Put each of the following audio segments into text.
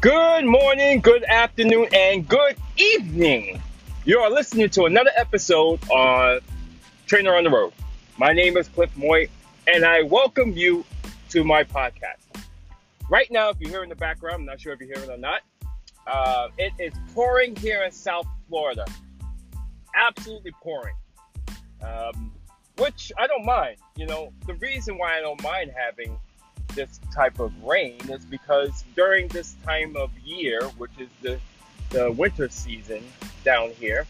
Good morning, good afternoon, and good evening. You are listening to another episode on Trainer on the Road. My name is Cliff Moy, and I welcome you to my podcast. Right now, if you hear in the background, I'm not sure if you hear it or not, uh, it is pouring here in South Florida. Absolutely pouring. Um, which I don't mind. You know, the reason why I don't mind having this type of rain is because during this time of year, which is the, the winter season down here,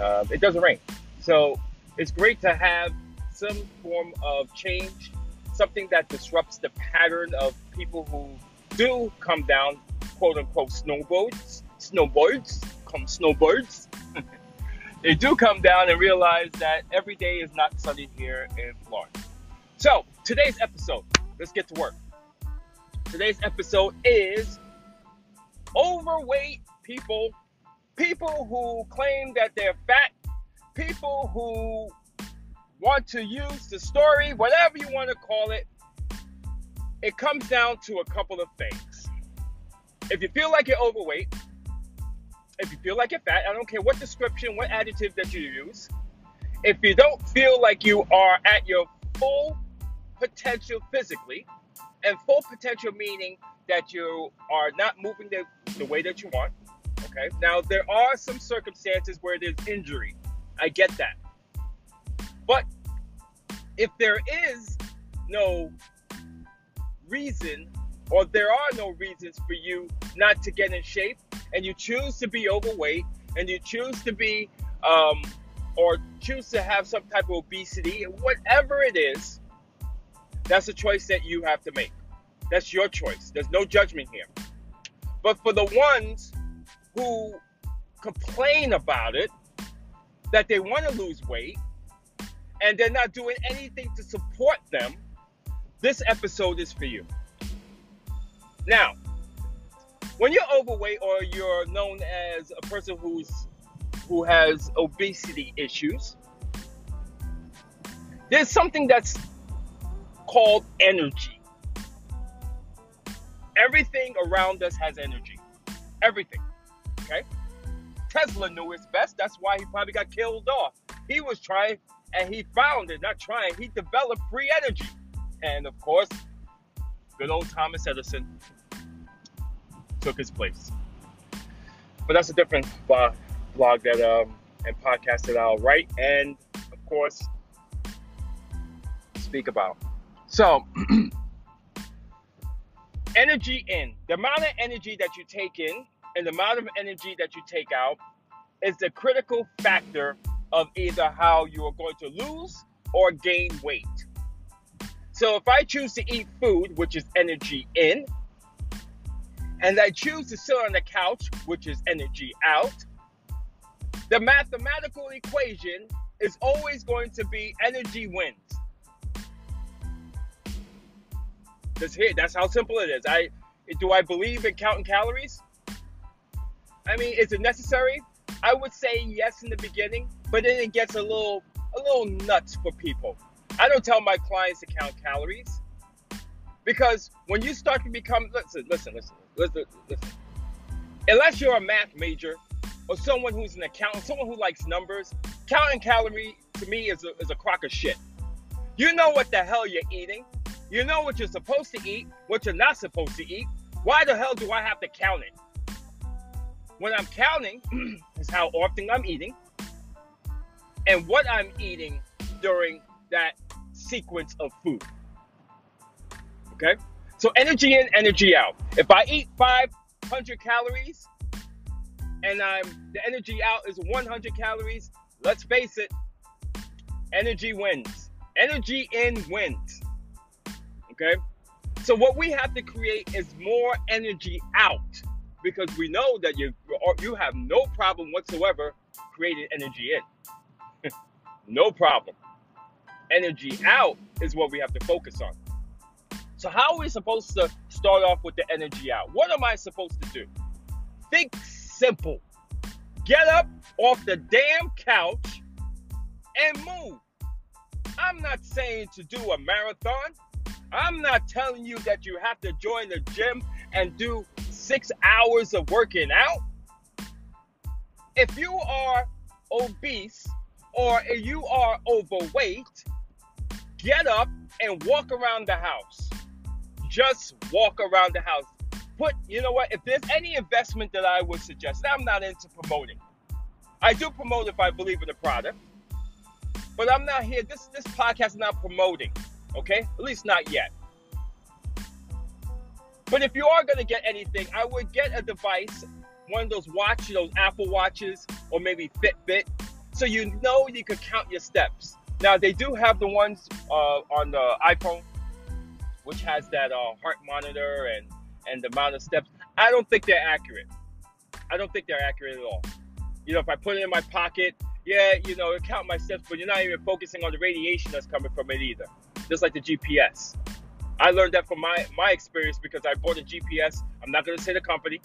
uh, it doesn't rain. So it's great to have some form of change, something that disrupts the pattern of people who do come down, quote unquote, snowboards, snowboards, come snowboards. they do come down and realize that every day is not sunny here in Florida. So today's episode let's get to work. Today's episode is overweight people, people who claim that they're fat, people who want to use the story, whatever you want to call it. It comes down to a couple of things. If you feel like you're overweight, if you feel like you're fat, I don't care what description, what adjective that you use. If you don't feel like you are at your full potential physically, and full potential meaning that you are not moving the, the way that you want. Okay. Now, there are some circumstances where there's injury. I get that. But if there is no reason, or there are no reasons for you not to get in shape, and you choose to be overweight, and you choose to be, um, or choose to have some type of obesity, whatever it is, that's a choice that you have to make. That's your choice. There's no judgment here. But for the ones who complain about it, that they want to lose weight, and they're not doing anything to support them, this episode is for you. Now, when you're overweight or you're known as a person who's who has obesity issues, there's something that's called energy. Everything around us has energy. Everything. Okay? Tesla knew his best. That's why he probably got killed off. He was trying and he found it, not trying. He developed free energy. And of course, good old Thomas Edison took his place. But that's a different blog, blog that um, and podcast that I'll write and of course speak about. So, energy in the amount of energy that you take in and the amount of energy that you take out is the critical factor of either how you are going to lose or gain weight. So, if I choose to eat food, which is energy in, and I choose to sit on the couch, which is energy out, the mathematical equation is always going to be energy wins. That's. That's how simple it is. I do I believe in counting calories? I mean, is it necessary? I would say yes in the beginning, but then it gets a little a little nuts for people. I don't tell my clients to count calories because when you start to become listen, listen, listen, listen, listen. Unless you're a math major or someone who's an accountant, someone who likes numbers, counting calorie to me is a, is a crock of shit. You know what the hell you're eating. You know what you're supposed to eat, what you're not supposed to eat. Why the hell do I have to count it? When I'm counting is how often I'm eating and what I'm eating during that sequence of food. Okay? So energy in, energy out. If I eat 500 calories and I'm the energy out is 100 calories, let's face it, energy wins. Energy in wins. Okay? So what we have to create is more energy out because we know that you you have no problem whatsoever creating energy in. no problem. Energy out is what we have to focus on. So how are we supposed to start off with the energy out? What am I supposed to do? Think simple. Get up off the damn couch and move. I'm not saying to do a marathon. I'm not telling you that you have to join the gym and do six hours of working out. If you are obese or if you are overweight, get up and walk around the house. Just walk around the house. Put, you know what? If there's any investment that I would suggest, I'm not into promoting. I do promote if I believe in the product, but I'm not here. This this podcast is not promoting, okay? At least not yet. But if you are going to get anything, I would get a device, one of those watch, those Apple watches, or maybe Fitbit, so you know you can count your steps. Now they do have the ones uh, on the iPhone, which has that uh, heart monitor and and the amount of steps. I don't think they're accurate. I don't think they're accurate at all. You know, if I put it in my pocket, yeah, you know, it count my steps, but you're not even focusing on the radiation that's coming from it either. Just like the GPS. I learned that from my, my experience because I bought a GPS. I'm not going to say the company.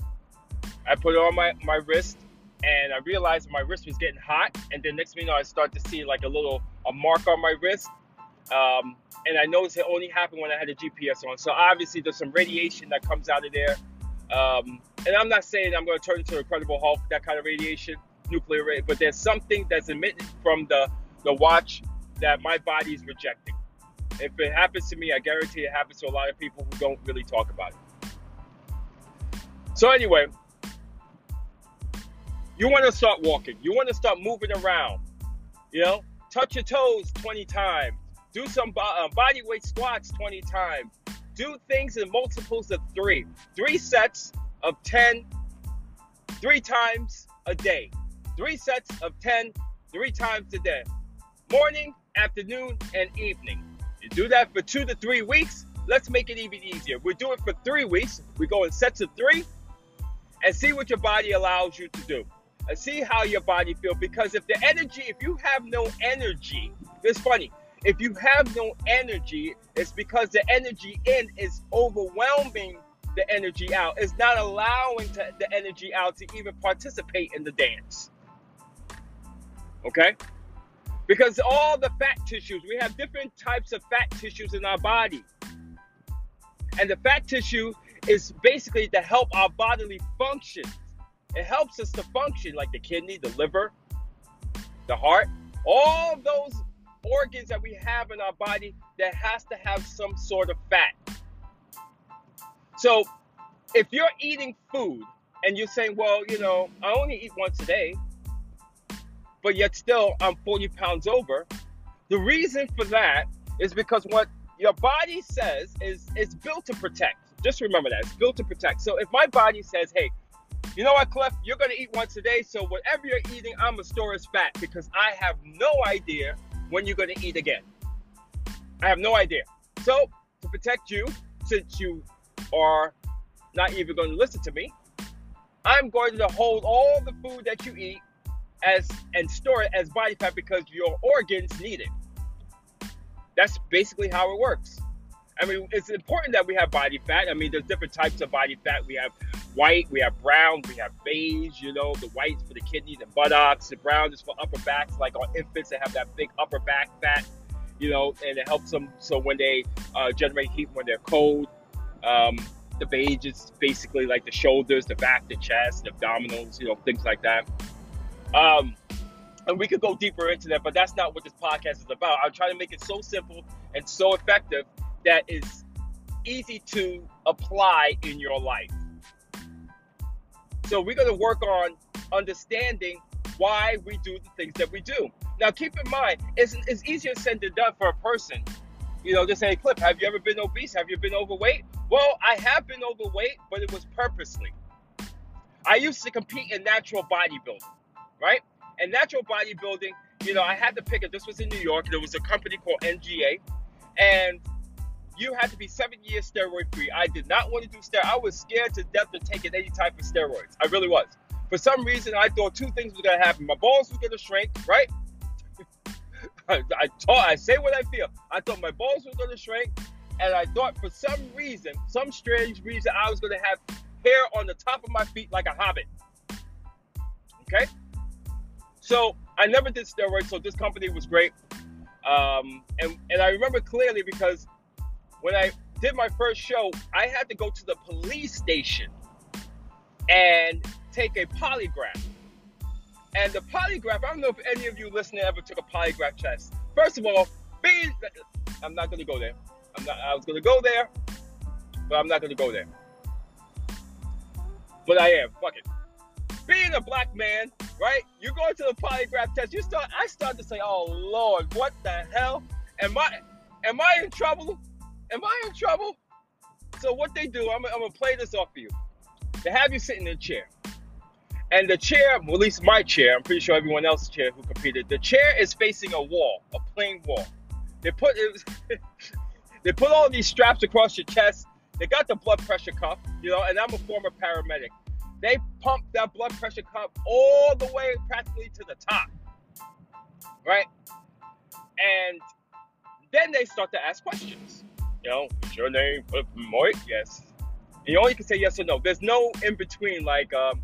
I put it on my, my wrist and I realized my wrist was getting hot. And then next thing you know, I start to see like a little a mark on my wrist. Um, and I noticed it only happened when I had a GPS on. So obviously there's some radiation that comes out of there. Um, and I'm not saying I'm going to turn into a Incredible Hulk, that kind of radiation, nuclear rate, but there's something that's emitted from the, the watch that my body is rejecting. If it happens to me, I guarantee it happens to a lot of people who don't really talk about it. So anyway, you want to start walking. You want to start moving around. You know, touch your toes 20 times. Do some uh, body weight squats 20 times. Do things in multiples of three. Three sets of 10, three times a day. Three sets of 10, three times a day. Morning, afternoon, and evening. You do that for two to three weeks. Let's make it even easier. We do it for three weeks. We go in sets of three and see what your body allows you to do. And see how your body feels. Because if the energy, if you have no energy, it's funny. If you have no energy, it's because the energy in is overwhelming the energy out. It's not allowing to, the energy out to even participate in the dance. Okay? Because all the fat tissues, we have different types of fat tissues in our body. And the fat tissue is basically to help our bodily functions. It helps us to function, like the kidney, the liver, the heart, all those organs that we have in our body that has to have some sort of fat. So if you're eating food and you're saying, well, you know, I only eat once a day, but yet still I'm 40 pounds over. The reason for that is because what your body says is it's built to protect. Just remember that it's built to protect. So if my body says, hey, you know what, Cliff, you're gonna eat once a day, so whatever you're eating, I'm gonna store as fat because I have no idea when you're gonna eat again. I have no idea. So to protect you, since you are not even going to listen to me, I'm going to hold all the food that you eat as and store it as body fat because your organs need it. That's basically how it works. I mean, it's important that we have body fat. I mean, there's different types of body fat. We have white, we have brown, we have beige. You know, the white's for the kidneys and buttocks. The brown is for upper backs, like on infants that have that big upper back fat. You know, and it helps them so when they uh, generate heat when they're cold. Um, the beige is basically like the shoulders, the back, the chest, the abdominals, you know, things like that. Um, and we could go deeper into that, but that's not what this podcast is about. I'm trying to make it so simple and so effective that is easy to apply in your life. So we're going to work on understanding why we do the things that we do. Now, keep in mind, it's, it's easier said than done for a person. You know, just say, Cliff, have you ever been obese? Have you been overweight? Well, I have been overweight, but it was purposely. I used to compete in natural bodybuilding right? And natural bodybuilding, you know, I had to pick it. This was in New York. There was a company called NGA, and you had to be seven years steroid free. I did not want to do steroids. I was scared to death of taking any type of steroids. I really was. For some reason, I thought two things were gonna happen. My balls were gonna shrink, right? I, I, thought, I say what I feel. I thought my balls were gonna shrink, and I thought for some reason, some strange reason, I was gonna have hair on the top of my feet like a hobbit. Okay? So I never did steroids, so this company was great. Um, and, and I remember clearly because when I did my first show, I had to go to the police station and take a polygraph. And the polygraph, I don't know if any of you listening ever took a polygraph test. First of all, being, I'm not going to go there. I'm not, I was going to go there, but I'm not going to go there. But I am. Fuck it. Being a black man, right? You go to the polygraph test. You start. I start to say, "Oh Lord, what the hell? Am I? Am I in trouble? Am I in trouble?" So what they do, I'm, I'm gonna play this off for you. They have you sit in a chair, and the chair, well, at least my chair, I'm pretty sure everyone else's chair who competed, the chair is facing a wall, a plain wall. They put it, they put all these straps across your chest. They got the blood pressure cuff, you know, and I'm a former paramedic. They pump that blood pressure cuff all the way practically to the top. Right? And then they start to ask questions. You know, is your name Moik? Yes. And you only can say yes or no. There's no in between, like, um,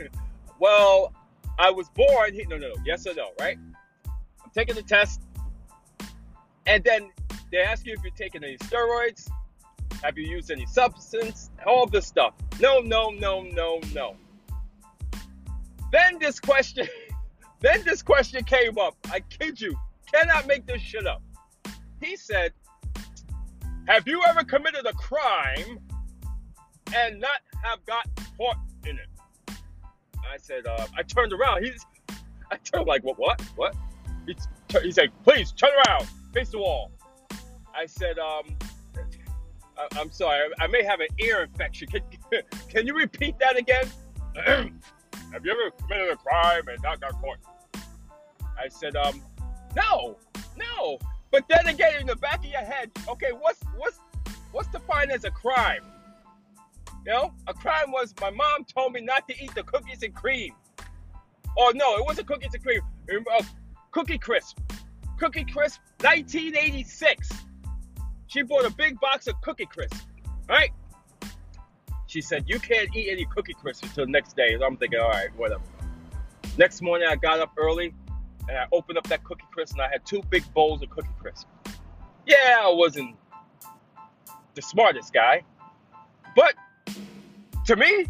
well, I was born. No, no, no. Yes or no, right? I'm taking the test. And then they ask you if you're taking any steroids, have you used any substance? All this stuff. No, no, no, no, no. Then this question, then this question came up. I kid you, cannot make this shit up. He said, Have you ever committed a crime and not have got caught in it? I said, uh, I turned around. He's, I turned like, what, what, what? He, he said, please turn around, face the wall. I said, um, I, am sorry, I, may have an ear infection. Can, can you repeat that again? have you ever committed a crime and not got caught? I said, um, no, no. But then again, in the back of your head, okay, what's what's what's defined as a crime? You know, a crime was my mom told me not to eat the cookies and cream. Oh no, it wasn't cookies and cream. Uh, Cookie Crisp, Cookie Crisp, 1986. She bought a big box of Cookie Crisp, right? She said, You can't eat any Cookie Crisp until next day. And I'm thinking, All right, whatever. Next morning, I got up early and I opened up that Cookie Crisp and I had two big bowls of Cookie Crisp. Yeah, I wasn't the smartest guy, but to me,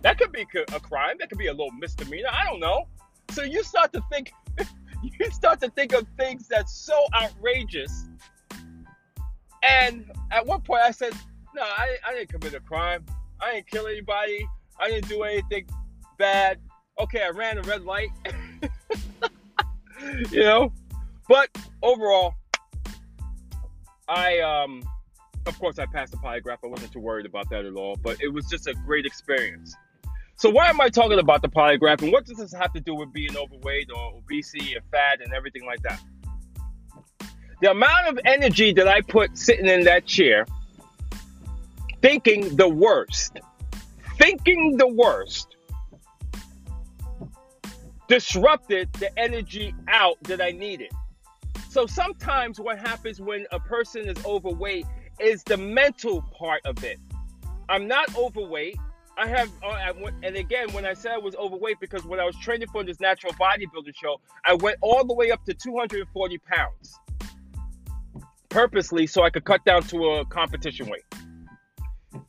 that could be a crime. That could be a little misdemeanor. I don't know. So you start to think, you start to think of things that's so outrageous and at one point, I said, "No, I, I didn't commit a crime. I didn't kill anybody. I didn't do anything bad. Okay, I ran a red light. you know, but overall, I um, of course, I passed the polygraph. I wasn't too worried about that at all. But it was just a great experience. So why am I talking about the polygraph, and what does this have to do with being overweight or obesity and fat and everything like that? The amount of energy that I put sitting in that chair, thinking the worst, thinking the worst, disrupted the energy out that I needed. So sometimes what happens when a person is overweight is the mental part of it. I'm not overweight. I have, uh, and again, when I said I was overweight, because when I was training for this natural bodybuilding show, I went all the way up to 240 pounds purposely so I could cut down to a competition weight.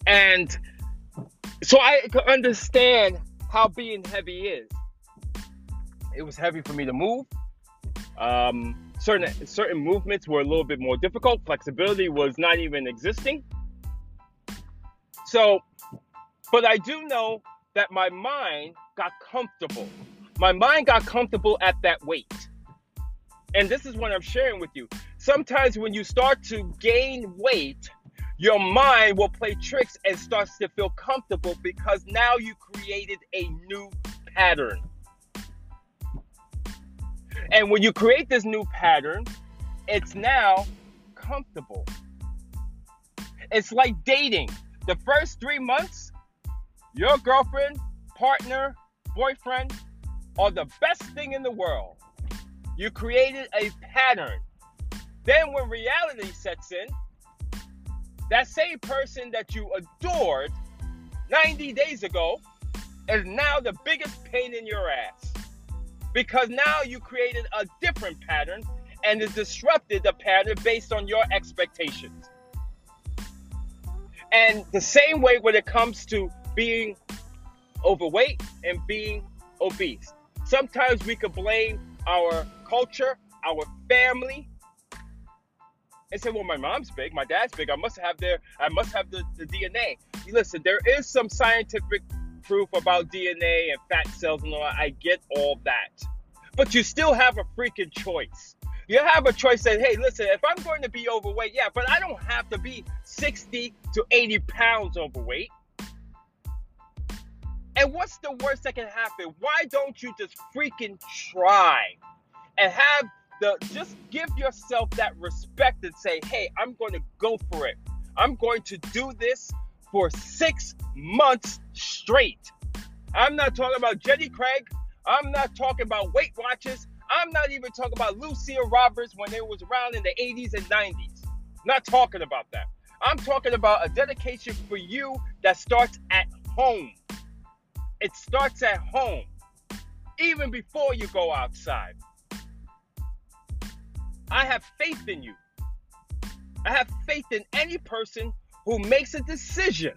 And so I could understand how being heavy is. It was heavy for me to move. Um, certain certain movements were a little bit more difficult. Flexibility was not even existing. So, but I do know that my mind got comfortable. My mind got comfortable at that weight. And this is what I'm sharing with you sometimes when you start to gain weight, your mind will play tricks and starts to feel comfortable because now you created a new pattern. And when you create this new pattern, it's now comfortable. It's like dating. The first three months, your girlfriend, partner, boyfriend are the best thing in the world. You created a pattern then, when reality sets in, that same person that you adored 90 days ago is now the biggest pain in your ass. Because now you created a different pattern and it disrupted the pattern based on your expectations. And the same way when it comes to being overweight and being obese. Sometimes we could blame our culture, our family, and say, "Well, my mom's big, my dad's big. I must have their, I must have the, the DNA." Listen, there is some scientific proof about DNA and fat cells and all that. I get all that, but you still have a freaking choice. You have a choice that, hey, listen, if I'm going to be overweight, yeah, but I don't have to be 60 to 80 pounds overweight. And what's the worst that can happen? Why don't you just freaking try and have the just give yourself that respect and say, hey, I'm going to go for it. I'm going to do this for six months straight. I'm not talking about Jenny Craig. I'm not talking about Weight Watchers. I'm not even talking about Lucille Roberts when it was around in the 80s and 90s. Not talking about that. I'm talking about a dedication for you that starts at home. It starts at home, even before you go outside. I have faith in you. I have faith in any person who makes a decision.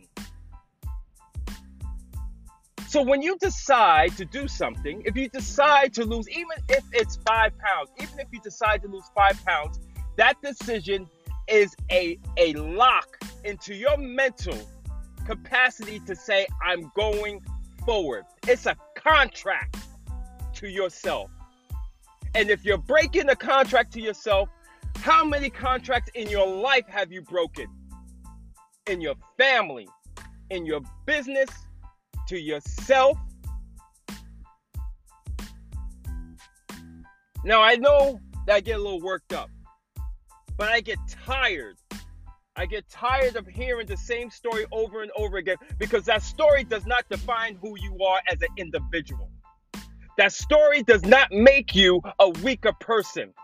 So when you decide to do something, if you decide to lose, even if it's five pounds, even if you decide to lose five pounds, that decision is a, a lock into your mental capacity to say, I'm going forward. It's a contract to yourself. And if you're breaking a contract to yourself, how many contracts in your life have you broken? In your family, in your business, to yourself. Now, I know that I get a little worked up, but I get tired I get tired of hearing the same story over and over again because that story does not define who you are as an individual. That story does not make you a weaker person.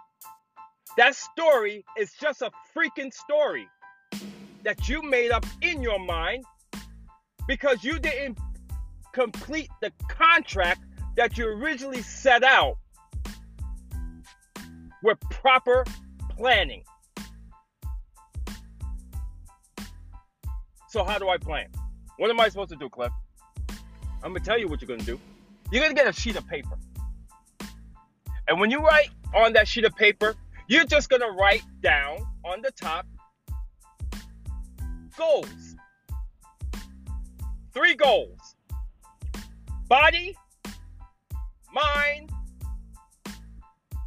That story is just a freaking story that you made up in your mind because you didn't complete the contract that you originally set out with proper planning. So how do I plan? What am I supposed to do, Cliff? I'm gonna tell you what you're gonna do. You're gonna get a sheet of paper. And when you write on that sheet of paper, you're just gonna write down on the top goals. Three goals body, mind,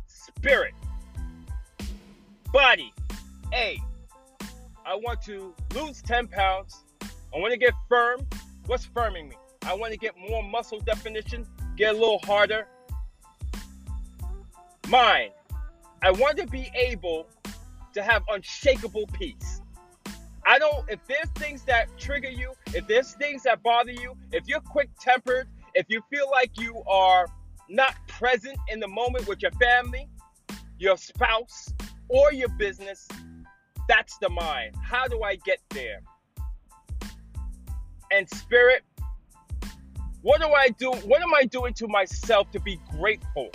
spirit. Body, A. I want to lose 10 pounds. I want to get firm. What's firming me? I want to get more muscle definition, get a little harder. Mind. I want to be able to have unshakable peace. I don't, if there's things that trigger you, if there's things that bother you, if you're quick tempered, if you feel like you are not present in the moment with your family, your spouse, or your business, that's the mind. How do I get there? And spirit, what do I do? What am I doing to myself to be grateful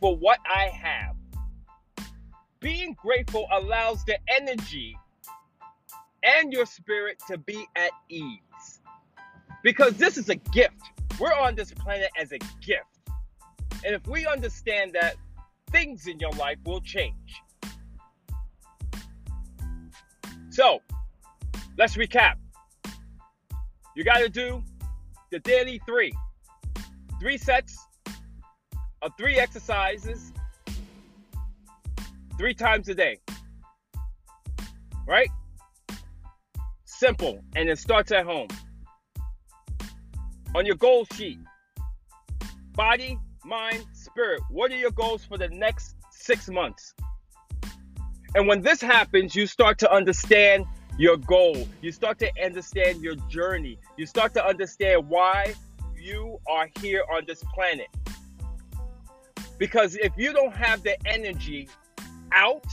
for what I have? Being grateful allows the energy and your spirit to be at ease. Because this is a gift. We're on this planet as a gift. And if we understand that, things in your life will change. So, let's recap. You got to do the daily three. Three sets of three exercises three times a day. Right? Simple. And it starts at home. On your goal sheet body, mind, spirit. What are your goals for the next six months? And when this happens, you start to understand your goal. You start to understand your journey. You start to understand why you are here on this planet. Because if you don't have the energy out,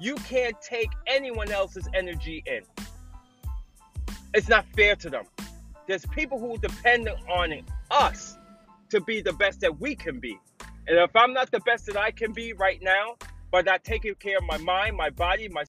you can't take anyone else's energy in. It's not fair to them. There's people who depend on us to be the best that we can be. And if I'm not the best that I can be right now, by not taking care of my mind, my body, my